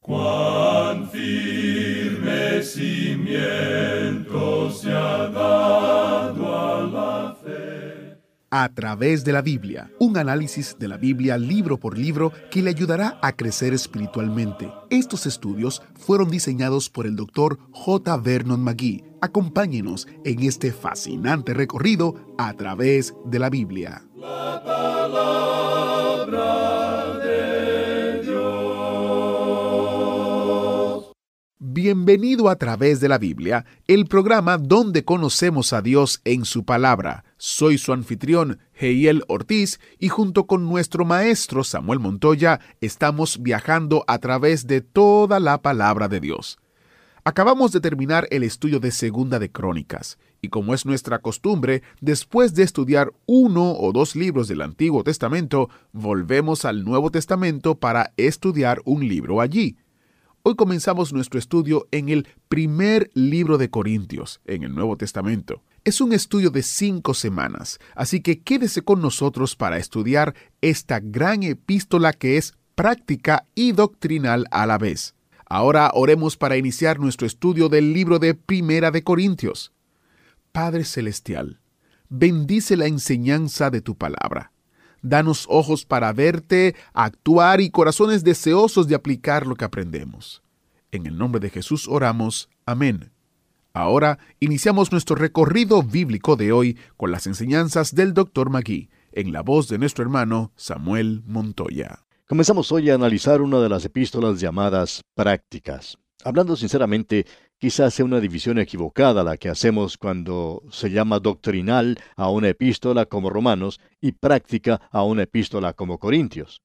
Cuán firme cimiento se ha dado a la fe. A través de la Biblia, un análisis de la Biblia libro por libro que le ayudará a crecer espiritualmente. Estos estudios fueron diseñados por el doctor J. Vernon McGee. Acompáñenos en este fascinante recorrido a través de la Biblia. La palabra Bienvenido a través de la Biblia, el programa donde conocemos a Dios en su palabra. Soy su anfitrión, Heiel Ortiz, y junto con nuestro maestro Samuel Montoya estamos viajando a través de toda la palabra de Dios. Acabamos de terminar el estudio de Segunda de Crónicas, y como es nuestra costumbre, después de estudiar uno o dos libros del Antiguo Testamento, volvemos al Nuevo Testamento para estudiar un libro allí. Hoy comenzamos nuestro estudio en el primer libro de Corintios, en el Nuevo Testamento. Es un estudio de cinco semanas, así que quédese con nosotros para estudiar esta gran epístola que es práctica y doctrinal a la vez. Ahora oremos para iniciar nuestro estudio del libro de Primera de Corintios. Padre Celestial, bendice la enseñanza de tu palabra. Danos ojos para verte, actuar y corazones deseosos de aplicar lo que aprendemos. En el nombre de Jesús oramos. Amén. Ahora iniciamos nuestro recorrido bíblico de hoy con las enseñanzas del Dr. Magui, en la voz de nuestro hermano Samuel Montoya. Comenzamos hoy a analizar una de las epístolas llamadas prácticas. Hablando sinceramente, quizás sea una división equivocada la que hacemos cuando se llama doctrinal a una epístola como Romanos y práctica a una epístola como Corintios.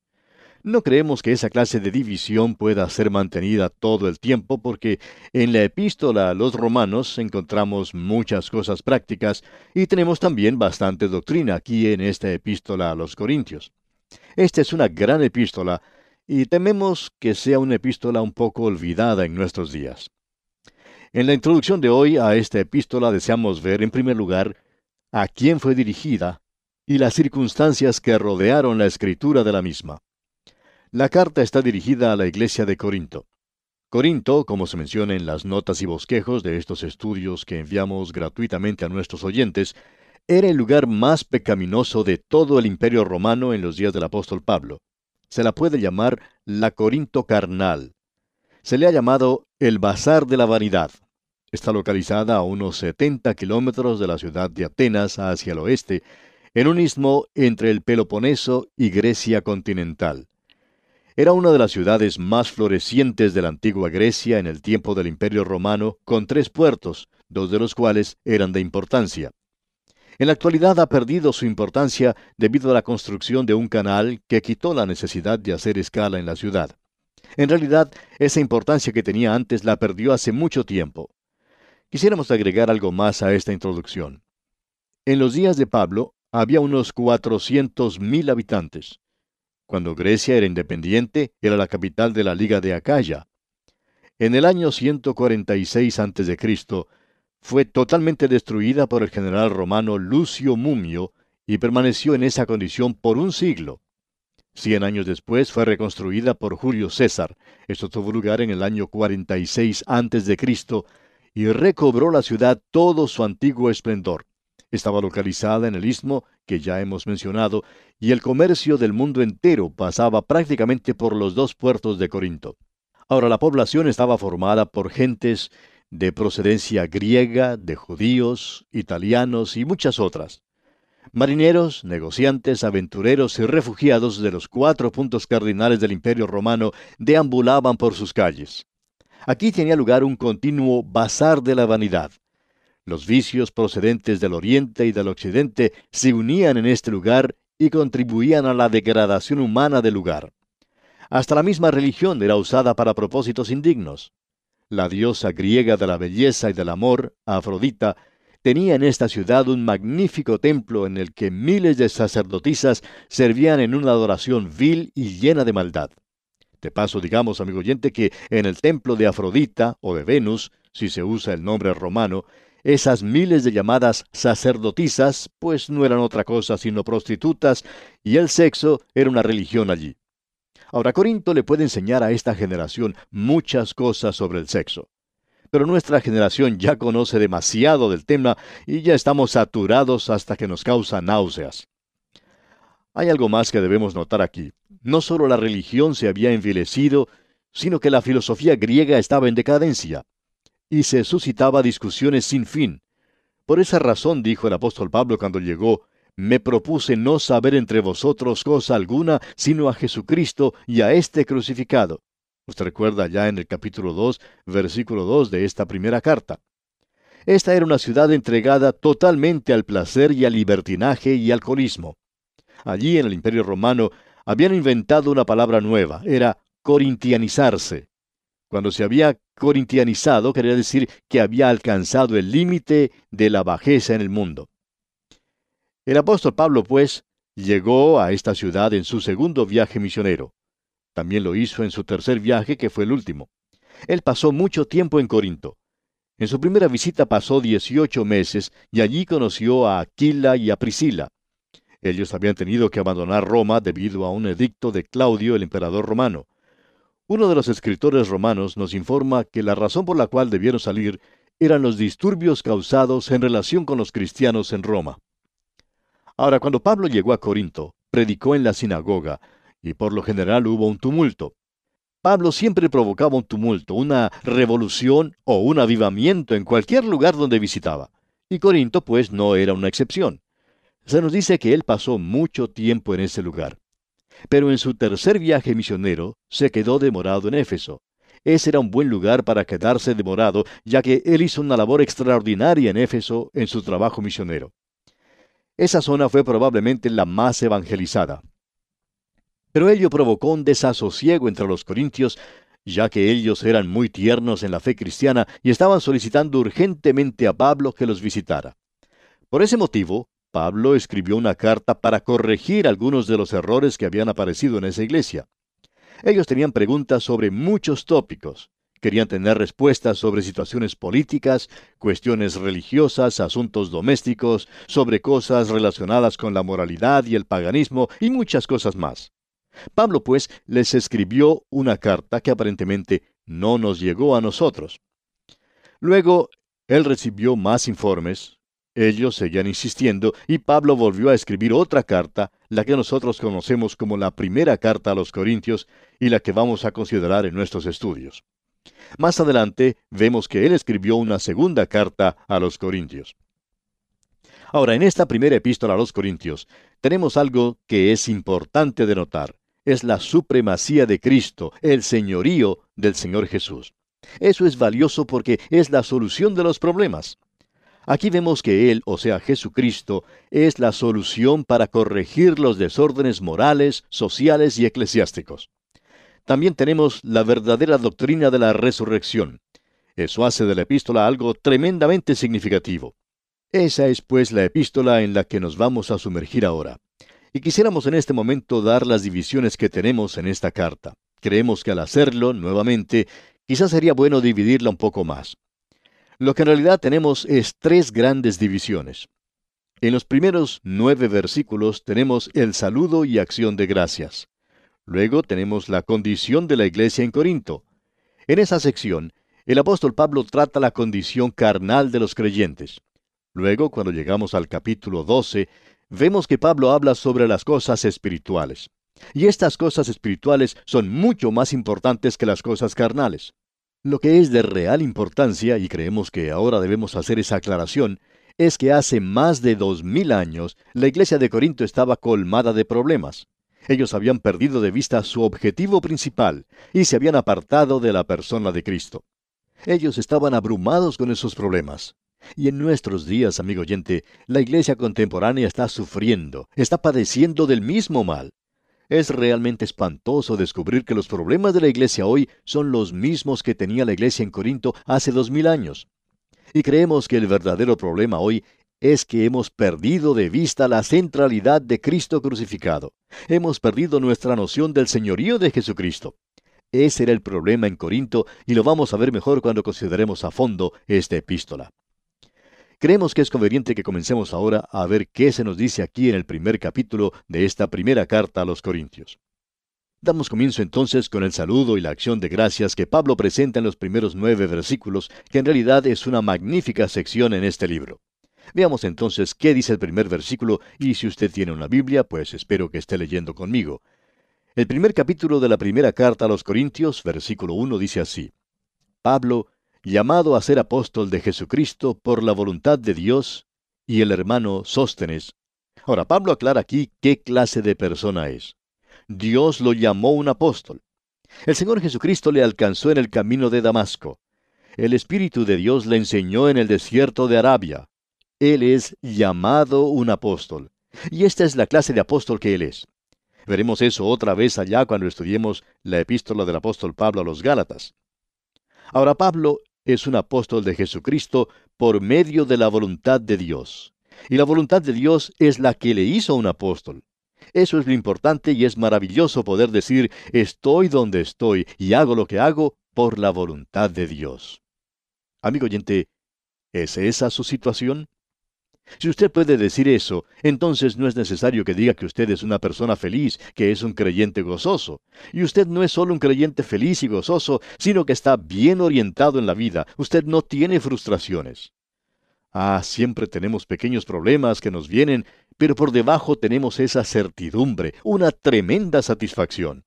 No creemos que esa clase de división pueda ser mantenida todo el tiempo porque en la epístola a los romanos encontramos muchas cosas prácticas y tenemos también bastante doctrina aquí en esta epístola a los corintios. Esta es una gran epístola y tememos que sea una epístola un poco olvidada en nuestros días. En la introducción de hoy a esta epístola deseamos ver, en primer lugar, a quién fue dirigida y las circunstancias que rodearon la escritura de la misma. La carta está dirigida a la iglesia de Corinto. Corinto, como se menciona en las notas y bosquejos de estos estudios que enviamos gratuitamente a nuestros oyentes, era el lugar más pecaminoso de todo el imperio romano en los días del apóstol Pablo. Se la puede llamar la Corinto carnal. Se le ha llamado el Bazar de la Vanidad. Está localizada a unos 70 kilómetros de la ciudad de Atenas hacia el oeste, en un istmo entre el Peloponeso y Grecia continental. Era una de las ciudades más florecientes de la antigua Grecia en el tiempo del Imperio Romano, con tres puertos, dos de los cuales eran de importancia. En la actualidad ha perdido su importancia debido a la construcción de un canal que quitó la necesidad de hacer escala en la ciudad. En realidad, esa importancia que tenía antes la perdió hace mucho tiempo. Quisiéramos agregar algo más a esta introducción. En los días de Pablo había unos cuatrocientos mil habitantes. Cuando Grecia era independiente, era la capital de la Liga de Acaya. En el año 146 a.C., fue totalmente destruida por el general romano Lucio Mumio y permaneció en esa condición por un siglo. Cien años después fue reconstruida por Julio César. Esto tuvo lugar en el año 46 a.C. y recobró la ciudad todo su antiguo esplendor. Estaba localizada en el istmo que ya hemos mencionado y el comercio del mundo entero pasaba prácticamente por los dos puertos de Corinto. Ahora la población estaba formada por gentes de procedencia griega, de judíos, italianos y muchas otras. Marineros, negociantes, aventureros y refugiados de los cuatro puntos cardinales del Imperio romano deambulaban por sus calles. Aquí tenía lugar un continuo bazar de la vanidad. Los vicios procedentes del oriente y del occidente se unían en este lugar y contribuían a la degradación humana del lugar. Hasta la misma religión era usada para propósitos indignos. La diosa griega de la belleza y del amor, Afrodita, tenía en esta ciudad un magnífico templo en el que miles de sacerdotisas servían en una adoración vil y llena de maldad. De paso, digamos, amigo oyente, que en el templo de Afrodita o de Venus, si se usa el nombre romano, esas miles de llamadas sacerdotisas, pues no eran otra cosa sino prostitutas, y el sexo era una religión allí. Ahora, Corinto le puede enseñar a esta generación muchas cosas sobre el sexo. Pero nuestra generación ya conoce demasiado del tema y ya estamos saturados hasta que nos causa náuseas. Hay algo más que debemos notar aquí. No solo la religión se había envilecido, sino que la filosofía griega estaba en decadencia, y se suscitaba discusiones sin fin. Por esa razón dijo el apóstol Pablo cuando llegó, me propuse no saber entre vosotros cosa alguna, sino a Jesucristo y a este crucificado. Usted recuerda ya en el capítulo 2, versículo 2 de esta primera carta. Esta era una ciudad entregada totalmente al placer y al libertinaje y alcoholismo. Allí en el Imperio Romano habían inventado una palabra nueva, era corintianizarse. Cuando se había corintianizado quería decir que había alcanzado el límite de la bajeza en el mundo. El apóstol Pablo, pues, llegó a esta ciudad en su segundo viaje misionero. También lo hizo en su tercer viaje, que fue el último. Él pasó mucho tiempo en Corinto. En su primera visita pasó 18 meses y allí conoció a Aquila y a Priscila. Ellos habían tenido que abandonar Roma debido a un edicto de Claudio, el emperador romano. Uno de los escritores romanos nos informa que la razón por la cual debieron salir eran los disturbios causados en relación con los cristianos en Roma. Ahora, cuando Pablo llegó a Corinto, predicó en la sinagoga, y por lo general hubo un tumulto. Pablo siempre provocaba un tumulto, una revolución o un avivamiento en cualquier lugar donde visitaba. Y Corinto, pues, no era una excepción. Se nos dice que él pasó mucho tiempo en ese lugar. Pero en su tercer viaje misionero se quedó demorado en Éfeso. Ese era un buen lugar para quedarse demorado, ya que él hizo una labor extraordinaria en Éfeso en su trabajo misionero. Esa zona fue probablemente la más evangelizada. Pero ello provocó un desasosiego entre los corintios, ya que ellos eran muy tiernos en la fe cristiana y estaban solicitando urgentemente a Pablo que los visitara. Por ese motivo, Pablo escribió una carta para corregir algunos de los errores que habían aparecido en esa iglesia. Ellos tenían preguntas sobre muchos tópicos, Querían tener respuestas sobre situaciones políticas, cuestiones religiosas, asuntos domésticos, sobre cosas relacionadas con la moralidad y el paganismo y muchas cosas más. Pablo, pues, les escribió una carta que aparentemente no nos llegó a nosotros. Luego, él recibió más informes, ellos seguían insistiendo y Pablo volvió a escribir otra carta, la que nosotros conocemos como la primera carta a los Corintios y la que vamos a considerar en nuestros estudios. Más adelante vemos que él escribió una segunda carta a los Corintios. Ahora, en esta primera epístola a los Corintios, tenemos algo que es importante de notar. Es la supremacía de Cristo, el señorío del Señor Jesús. Eso es valioso porque es la solución de los problemas. Aquí vemos que Él, o sea Jesucristo, es la solución para corregir los desórdenes morales, sociales y eclesiásticos también tenemos la verdadera doctrina de la resurrección. Eso hace de la epístola algo tremendamente significativo. Esa es pues la epístola en la que nos vamos a sumergir ahora. Y quisiéramos en este momento dar las divisiones que tenemos en esta carta. Creemos que al hacerlo, nuevamente, quizás sería bueno dividirla un poco más. Lo que en realidad tenemos es tres grandes divisiones. En los primeros nueve versículos tenemos el saludo y acción de gracias. Luego tenemos la condición de la iglesia en Corinto. En esa sección, el apóstol Pablo trata la condición carnal de los creyentes. Luego, cuando llegamos al capítulo 12, vemos que Pablo habla sobre las cosas espirituales. Y estas cosas espirituales son mucho más importantes que las cosas carnales. Lo que es de real importancia, y creemos que ahora debemos hacer esa aclaración, es que hace más de dos mil años la iglesia de Corinto estaba colmada de problemas. Ellos habían perdido de vista su objetivo principal y se habían apartado de la persona de Cristo. Ellos estaban abrumados con esos problemas. Y en nuestros días, amigo oyente, la iglesia contemporánea está sufriendo, está padeciendo del mismo mal. Es realmente espantoso descubrir que los problemas de la iglesia hoy son los mismos que tenía la iglesia en Corinto hace dos mil años. Y creemos que el verdadero problema hoy es que hemos perdido de vista la centralidad de Cristo crucificado. Hemos perdido nuestra noción del señorío de Jesucristo. Ese era el problema en Corinto y lo vamos a ver mejor cuando consideremos a fondo esta epístola. Creemos que es conveniente que comencemos ahora a ver qué se nos dice aquí en el primer capítulo de esta primera carta a los Corintios. Damos comienzo entonces con el saludo y la acción de gracias que Pablo presenta en los primeros nueve versículos, que en realidad es una magnífica sección en este libro. Veamos entonces qué dice el primer versículo y si usted tiene una Biblia, pues espero que esté leyendo conmigo. El primer capítulo de la primera carta a los Corintios, versículo 1, dice así. Pablo, llamado a ser apóstol de Jesucristo por la voluntad de Dios, y el hermano Sóstenes. Ahora, Pablo aclara aquí qué clase de persona es. Dios lo llamó un apóstol. El Señor Jesucristo le alcanzó en el camino de Damasco. El Espíritu de Dios le enseñó en el desierto de Arabia. Él es llamado un apóstol. Y esta es la clase de apóstol que él es. Veremos eso otra vez allá cuando estudiemos la epístola del apóstol Pablo a los Gálatas. Ahora Pablo es un apóstol de Jesucristo por medio de la voluntad de Dios. Y la voluntad de Dios es la que le hizo un apóstol. Eso es lo importante y es maravilloso poder decir, estoy donde estoy y hago lo que hago por la voluntad de Dios. Amigo oyente, ¿es esa su situación? Si usted puede decir eso, entonces no es necesario que diga que usted es una persona feliz, que es un creyente gozoso. Y usted no es solo un creyente feliz y gozoso, sino que está bien orientado en la vida. Usted no tiene frustraciones. Ah, siempre tenemos pequeños problemas que nos vienen, pero por debajo tenemos esa certidumbre, una tremenda satisfacción.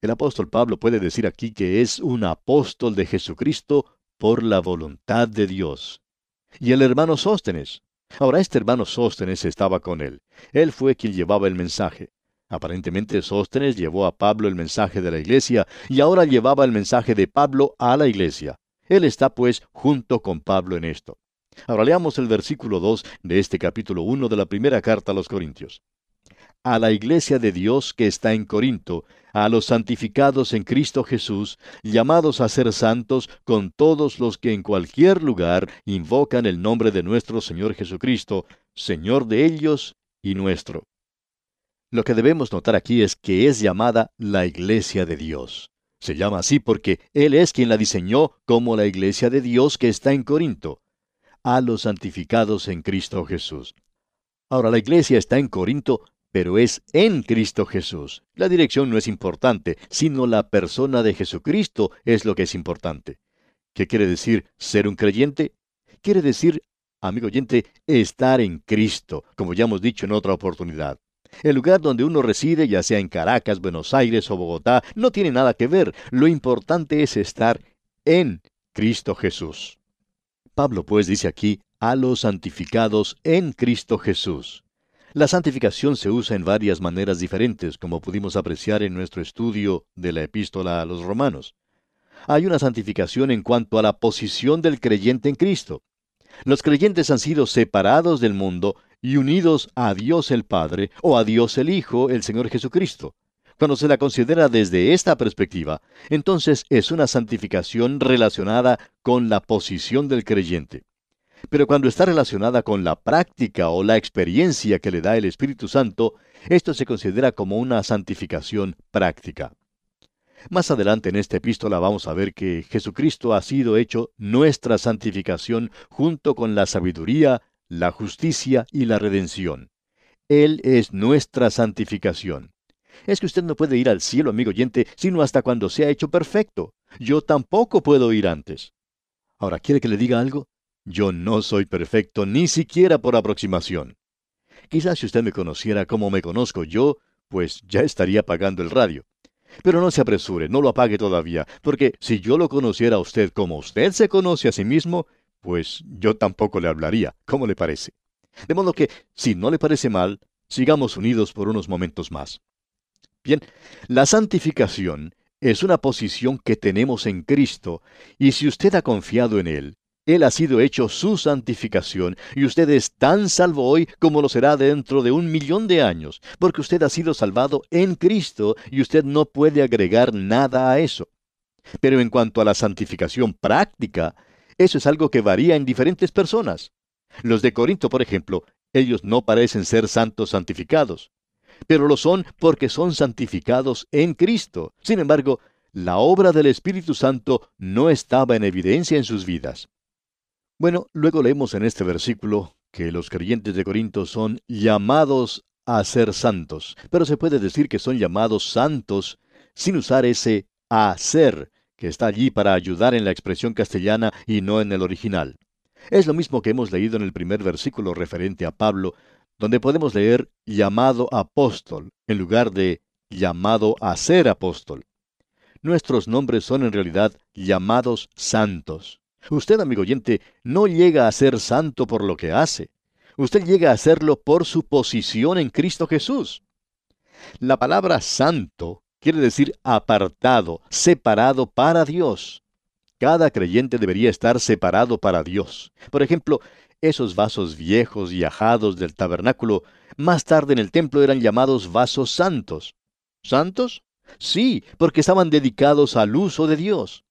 El apóstol Pablo puede decir aquí que es un apóstol de Jesucristo por la voluntad de Dios. Y el hermano Sóstenes. Ahora este hermano Sóstenes estaba con él. Él fue quien llevaba el mensaje. Aparentemente Sóstenes llevó a Pablo el mensaje de la iglesia y ahora llevaba el mensaje de Pablo a la iglesia. Él está pues junto con Pablo en esto. Ahora leamos el versículo 2 de este capítulo 1 de la primera carta a los Corintios. A la iglesia de Dios que está en Corinto, a los santificados en Cristo Jesús, llamados a ser santos con todos los que en cualquier lugar invocan el nombre de nuestro Señor Jesucristo, Señor de ellos y nuestro. Lo que debemos notar aquí es que es llamada la iglesia de Dios. Se llama así porque Él es quien la diseñó como la iglesia de Dios que está en Corinto a los santificados en Cristo Jesús. Ahora la iglesia está en Corinto, pero es en Cristo Jesús. La dirección no es importante, sino la persona de Jesucristo es lo que es importante. ¿Qué quiere decir ser un creyente? Quiere decir, amigo oyente, estar en Cristo, como ya hemos dicho en otra oportunidad. El lugar donde uno reside, ya sea en Caracas, Buenos Aires o Bogotá, no tiene nada que ver. Lo importante es estar en Cristo Jesús. Pablo pues dice aquí, a los santificados en Cristo Jesús. La santificación se usa en varias maneras diferentes, como pudimos apreciar en nuestro estudio de la epístola a los romanos. Hay una santificación en cuanto a la posición del creyente en Cristo. Los creyentes han sido separados del mundo y unidos a Dios el Padre o a Dios el Hijo, el Señor Jesucristo. Cuando se la considera desde esta perspectiva, entonces es una santificación relacionada con la posición del creyente. Pero cuando está relacionada con la práctica o la experiencia que le da el Espíritu Santo, esto se considera como una santificación práctica. Más adelante en esta epístola vamos a ver que Jesucristo ha sido hecho nuestra santificación junto con la sabiduría, la justicia y la redención. Él es nuestra santificación. Es que usted no puede ir al cielo, amigo oyente, sino hasta cuando sea hecho perfecto. Yo tampoco puedo ir antes. Ahora, ¿quiere que le diga algo? Yo no soy perfecto, ni siquiera por aproximación. Quizás si usted me conociera como me conozco yo, pues ya estaría apagando el radio. Pero no se apresure, no lo apague todavía, porque si yo lo conociera a usted como usted se conoce a sí mismo, pues yo tampoco le hablaría. ¿Cómo le parece? De modo que, si no le parece mal, sigamos unidos por unos momentos más. Bien, la santificación es una posición que tenemos en Cristo, y si usted ha confiado en Él, Él ha sido hecho su santificación, y usted es tan salvo hoy como lo será dentro de un millón de años, porque usted ha sido salvado en Cristo, y usted no puede agregar nada a eso. Pero en cuanto a la santificación práctica, eso es algo que varía en diferentes personas. Los de Corinto, por ejemplo, ellos no parecen ser santos santificados pero lo son porque son santificados en Cristo. Sin embargo, la obra del Espíritu Santo no estaba en evidencia en sus vidas. Bueno, luego leemos en este versículo que los creyentes de Corinto son llamados a ser santos, pero se puede decir que son llamados santos sin usar ese a ser que está allí para ayudar en la expresión castellana y no en el original. Es lo mismo que hemos leído en el primer versículo referente a Pablo, donde podemos leer llamado apóstol en lugar de llamado a ser apóstol. Nuestros nombres son en realidad llamados santos. Usted, amigo oyente, no llega a ser santo por lo que hace. Usted llega a serlo por su posición en Cristo Jesús. La palabra santo quiere decir apartado, separado para Dios. Cada creyente debería estar separado para Dios. Por ejemplo, esos vasos viejos y ajados del tabernáculo, más tarde en el templo eran llamados vasos santos. ¿Santos? Sí, porque estaban dedicados al uso de Dios.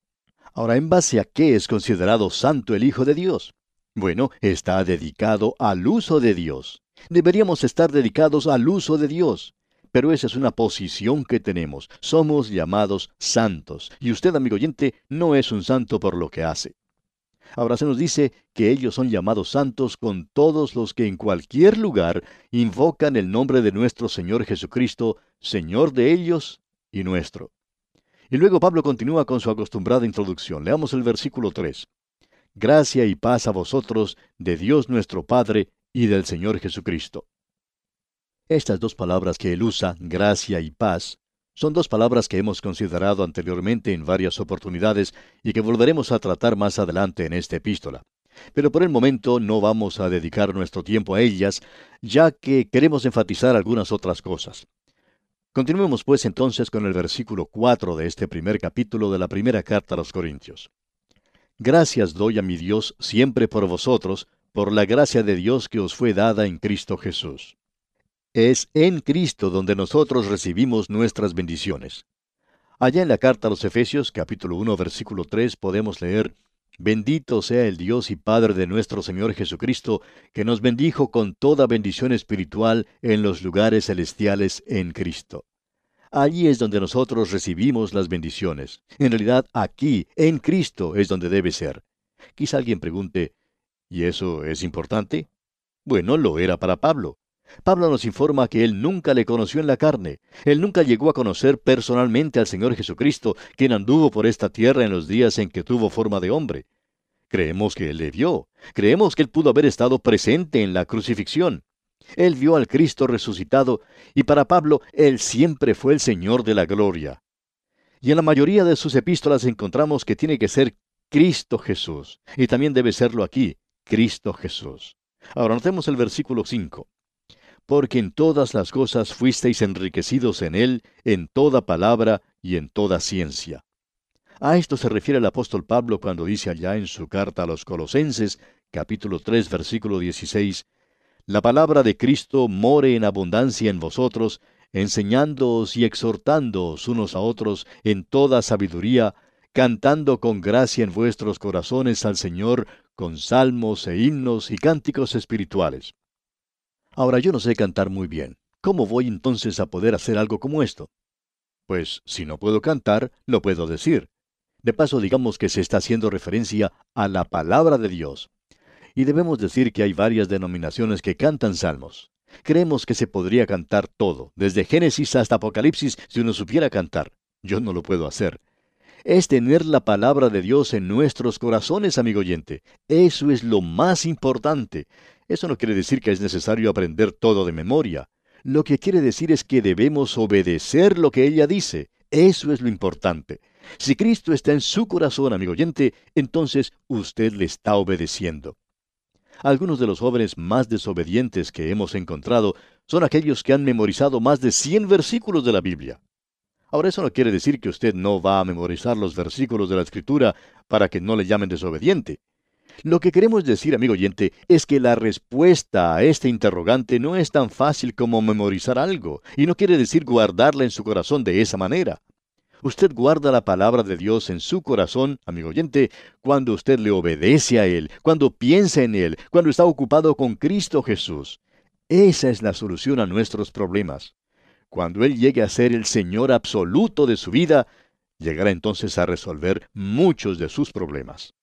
Ahora, ¿en base a qué es considerado santo el Hijo de Dios? Bueno, está dedicado al uso de Dios. Deberíamos estar dedicados al uso de Dios. Pero esa es una posición que tenemos. Somos llamados santos. Y usted, amigo oyente, no es un santo por lo que hace. Ahora se nos dice que ellos son llamados santos con todos los que en cualquier lugar invocan el nombre de nuestro Señor Jesucristo, Señor de ellos y nuestro. Y luego Pablo continúa con su acostumbrada introducción. Leamos el versículo 3. Gracia y paz a vosotros, de Dios nuestro Padre y del Señor Jesucristo. Estas dos palabras que él usa, gracia y paz, son dos palabras que hemos considerado anteriormente en varias oportunidades y que volveremos a tratar más adelante en esta epístola. Pero por el momento no vamos a dedicar nuestro tiempo a ellas, ya que queremos enfatizar algunas otras cosas. Continuemos pues entonces con el versículo 4 de este primer capítulo de la primera carta a los Corintios. Gracias doy a mi Dios siempre por vosotros, por la gracia de Dios que os fue dada en Cristo Jesús. Es en Cristo donde nosotros recibimos nuestras bendiciones. Allá en la carta a los Efesios capítulo 1 versículo 3 podemos leer, Bendito sea el Dios y Padre de nuestro Señor Jesucristo, que nos bendijo con toda bendición espiritual en los lugares celestiales en Cristo. Allí es donde nosotros recibimos las bendiciones. En realidad, aquí, en Cristo, es donde debe ser. Quizá alguien pregunte, ¿y eso es importante? Bueno, lo era para Pablo. Pablo nos informa que él nunca le conoció en la carne. Él nunca llegó a conocer personalmente al Señor Jesucristo, quien anduvo por esta tierra en los días en que tuvo forma de hombre. Creemos que él le vio. Creemos que él pudo haber estado presente en la crucifixión. Él vio al Cristo resucitado y para Pablo él siempre fue el Señor de la gloria. Y en la mayoría de sus epístolas encontramos que tiene que ser Cristo Jesús. Y también debe serlo aquí, Cristo Jesús. Ahora notemos el versículo 5 porque en todas las cosas fuisteis enriquecidos en él, en toda palabra y en toda ciencia. A esto se refiere el apóstol Pablo cuando dice allá en su carta a los Colosenses, capítulo 3, versículo 16, La palabra de Cristo more en abundancia en vosotros, enseñándoos y exhortándoos unos a otros en toda sabiduría, cantando con gracia en vuestros corazones al Señor, con salmos e himnos y cánticos espirituales. Ahora yo no sé cantar muy bien. ¿Cómo voy entonces a poder hacer algo como esto? Pues si no puedo cantar, lo puedo decir. De paso digamos que se está haciendo referencia a la palabra de Dios. Y debemos decir que hay varias denominaciones que cantan salmos. Creemos que se podría cantar todo, desde Génesis hasta Apocalipsis, si uno supiera cantar. Yo no lo puedo hacer. Es tener la palabra de Dios en nuestros corazones, amigo oyente. Eso es lo más importante. Eso no quiere decir que es necesario aprender todo de memoria. Lo que quiere decir es que debemos obedecer lo que ella dice. Eso es lo importante. Si Cristo está en su corazón, amigo oyente, entonces usted le está obedeciendo. Algunos de los jóvenes más desobedientes que hemos encontrado son aquellos que han memorizado más de 100 versículos de la Biblia. Ahora eso no quiere decir que usted no va a memorizar los versículos de la Escritura para que no le llamen desobediente. Lo que queremos decir, amigo oyente, es que la respuesta a este interrogante no es tan fácil como memorizar algo, y no quiere decir guardarla en su corazón de esa manera. Usted guarda la palabra de Dios en su corazón, amigo oyente, cuando usted le obedece a Él, cuando piensa en Él, cuando está ocupado con Cristo Jesús. Esa es la solución a nuestros problemas. Cuando Él llegue a ser el Señor absoluto de su vida, llegará entonces a resolver muchos de sus problemas.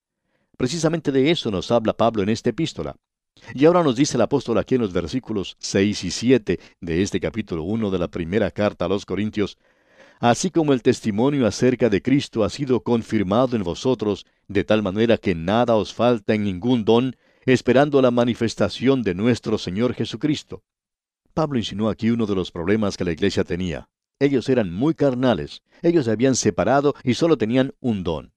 Precisamente de eso nos habla Pablo en esta epístola. Y ahora nos dice el apóstol aquí en los versículos 6 y 7 de este capítulo 1 de la primera carta a los Corintios, así como el testimonio acerca de Cristo ha sido confirmado en vosotros, de tal manera que nada os falta en ningún don, esperando la manifestación de nuestro Señor Jesucristo. Pablo insinuó aquí uno de los problemas que la iglesia tenía. Ellos eran muy carnales, ellos se habían separado y solo tenían un don.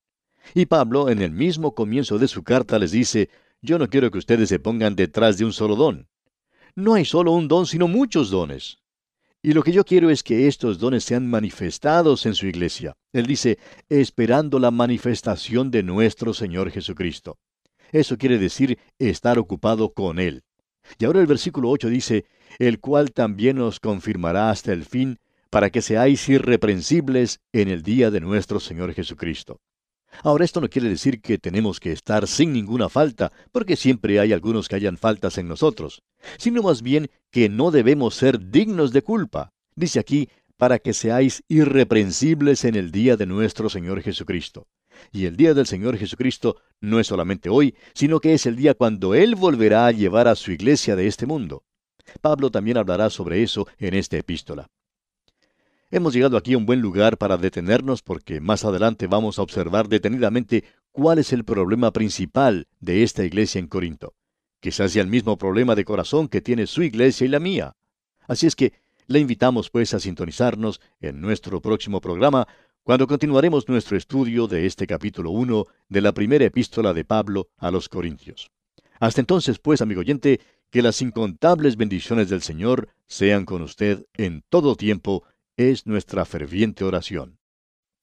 Y Pablo, en el mismo comienzo de su carta, les dice, yo no quiero que ustedes se pongan detrás de un solo don. No hay solo un don, sino muchos dones. Y lo que yo quiero es que estos dones sean manifestados en su iglesia. Él dice, esperando la manifestación de nuestro Señor Jesucristo. Eso quiere decir estar ocupado con Él. Y ahora el versículo 8 dice, el cual también os confirmará hasta el fin, para que seáis irreprensibles en el día de nuestro Señor Jesucristo. Ahora esto no quiere decir que tenemos que estar sin ninguna falta, porque siempre hay algunos que hayan faltas en nosotros, sino más bien que no debemos ser dignos de culpa. Dice aquí, para que seáis irreprensibles en el día de nuestro Señor Jesucristo. Y el día del Señor Jesucristo no es solamente hoy, sino que es el día cuando Él volverá a llevar a su iglesia de este mundo. Pablo también hablará sobre eso en esta epístola. Hemos llegado aquí a un buen lugar para detenernos porque más adelante vamos a observar detenidamente cuál es el problema principal de esta iglesia en Corinto. Quizás sea el mismo problema de corazón que tiene su iglesia y la mía. Así es que le invitamos pues a sintonizarnos en nuestro próximo programa cuando continuaremos nuestro estudio de este capítulo 1 de la primera epístola de Pablo a los Corintios. Hasta entonces, pues, amigo oyente, que las incontables bendiciones del Señor sean con usted en todo tiempo, es nuestra ferviente oración.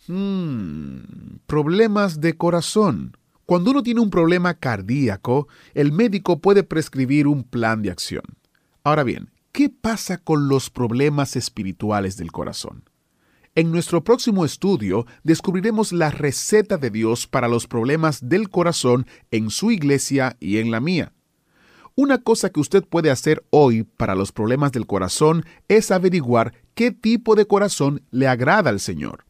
Hmm, problemas de corazón. Cuando uno tiene un problema cardíaco, el médico puede prescribir un plan de acción. Ahora bien, ¿qué pasa con los problemas espirituales del corazón? En nuestro próximo estudio descubriremos la receta de Dios para los problemas del corazón en su iglesia y en la mía. Una cosa que usted puede hacer hoy para los problemas del corazón es averiguar qué tipo de corazón le agrada al Señor.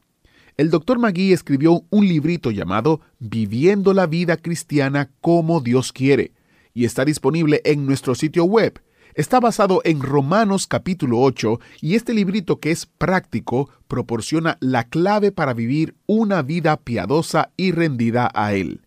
El doctor Magui escribió un librito llamado Viviendo la vida cristiana como Dios quiere y está disponible en nuestro sitio web. Está basado en Romanos capítulo 8 y este librito que es práctico proporciona la clave para vivir una vida piadosa y rendida a Él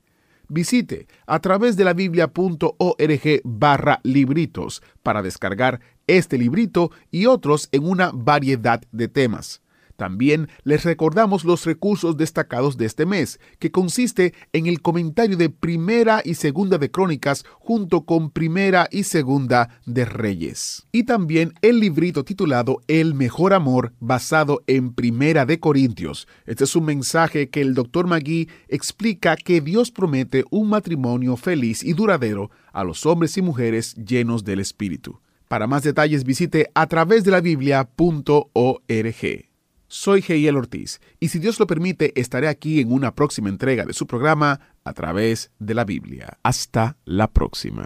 visite a través de la biblia.org barra libritos para descargar este librito y otros en una variedad de temas. También les recordamos los recursos destacados de este mes, que consiste en el comentario de Primera y Segunda de Crónicas junto con Primera y Segunda de Reyes. Y también el librito titulado El Mejor Amor, basado en Primera de Corintios. Este es un mensaje que el Dr. Magui explica que Dios promete un matrimonio feliz y duradero a los hombres y mujeres llenos del Espíritu. Para más detalles visite a través de la. Soy Geiel Ortiz y si Dios lo permite estaré aquí en una próxima entrega de su programa a través de la Biblia. Hasta la próxima.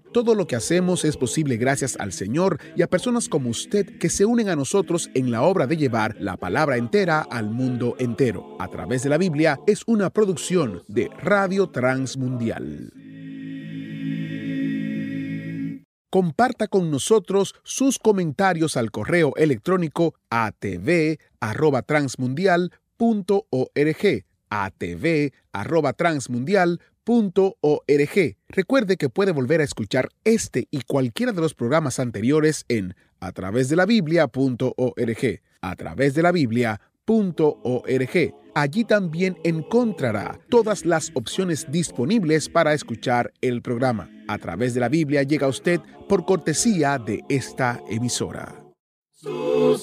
Todo lo que hacemos es posible gracias al Señor y a personas como usted que se unen a nosotros en la obra de llevar la palabra entera al mundo entero. A través de la Biblia es una producción de Radio Transmundial. Comparta con nosotros sus comentarios al correo electrónico atv@transmundial.org atv@transmundial.org Recuerde que puede volver a escuchar este y cualquiera de los programas anteriores en a través de la Biblia.org. A través de la Biblia.org. Allí también encontrará todas las opciones disponibles para escuchar el programa. A través de la Biblia llega usted por cortesía de esta emisora. Su